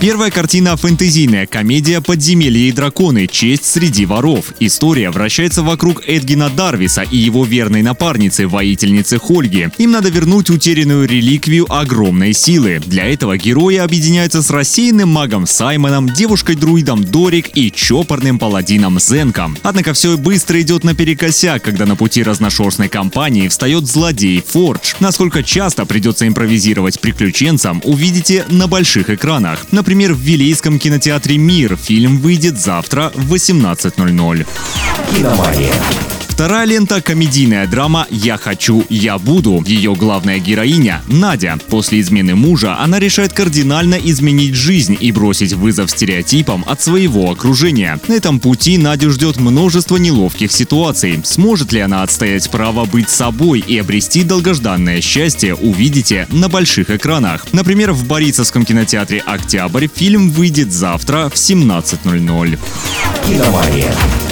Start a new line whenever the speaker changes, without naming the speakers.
Первая картина – фэнтезийная комедия «Подземелье и драконы. Честь среди воров». История вращается вокруг Эдгина Дарвиса и его верной напарницы, воительницы Хольги. Им надо вернуть утерянную реликвию огромной силы. Для этого герои объединяются с рассеянным магом Саймоном, девушкой-друидом Дорик и чопорным паладином Зенком. Однако все быстро идет наперекосяк, когда на пути разношерстной компании встает злодей Фордж. Насколько часто придется импровизировать приключенцам, увидите на больших экранах. Например, в Вилейском кинотеатре «Мир» фильм выйдет завтра в 18.00.
«Киномания».
Вторая лента – комедийная драма «Я хочу, я буду». Ее главная героиня – Надя. После измены мужа она решает кардинально изменить жизнь и бросить вызов стереотипам от своего окружения. На этом пути Надю ждет множество неловких ситуаций. Сможет ли она отстоять право быть собой и обрести долгожданное счастье, увидите на больших экранах. Например, в Борисовском кинотеатре «Октябрь» фильм выйдет завтра в 17.00.
«Киномания».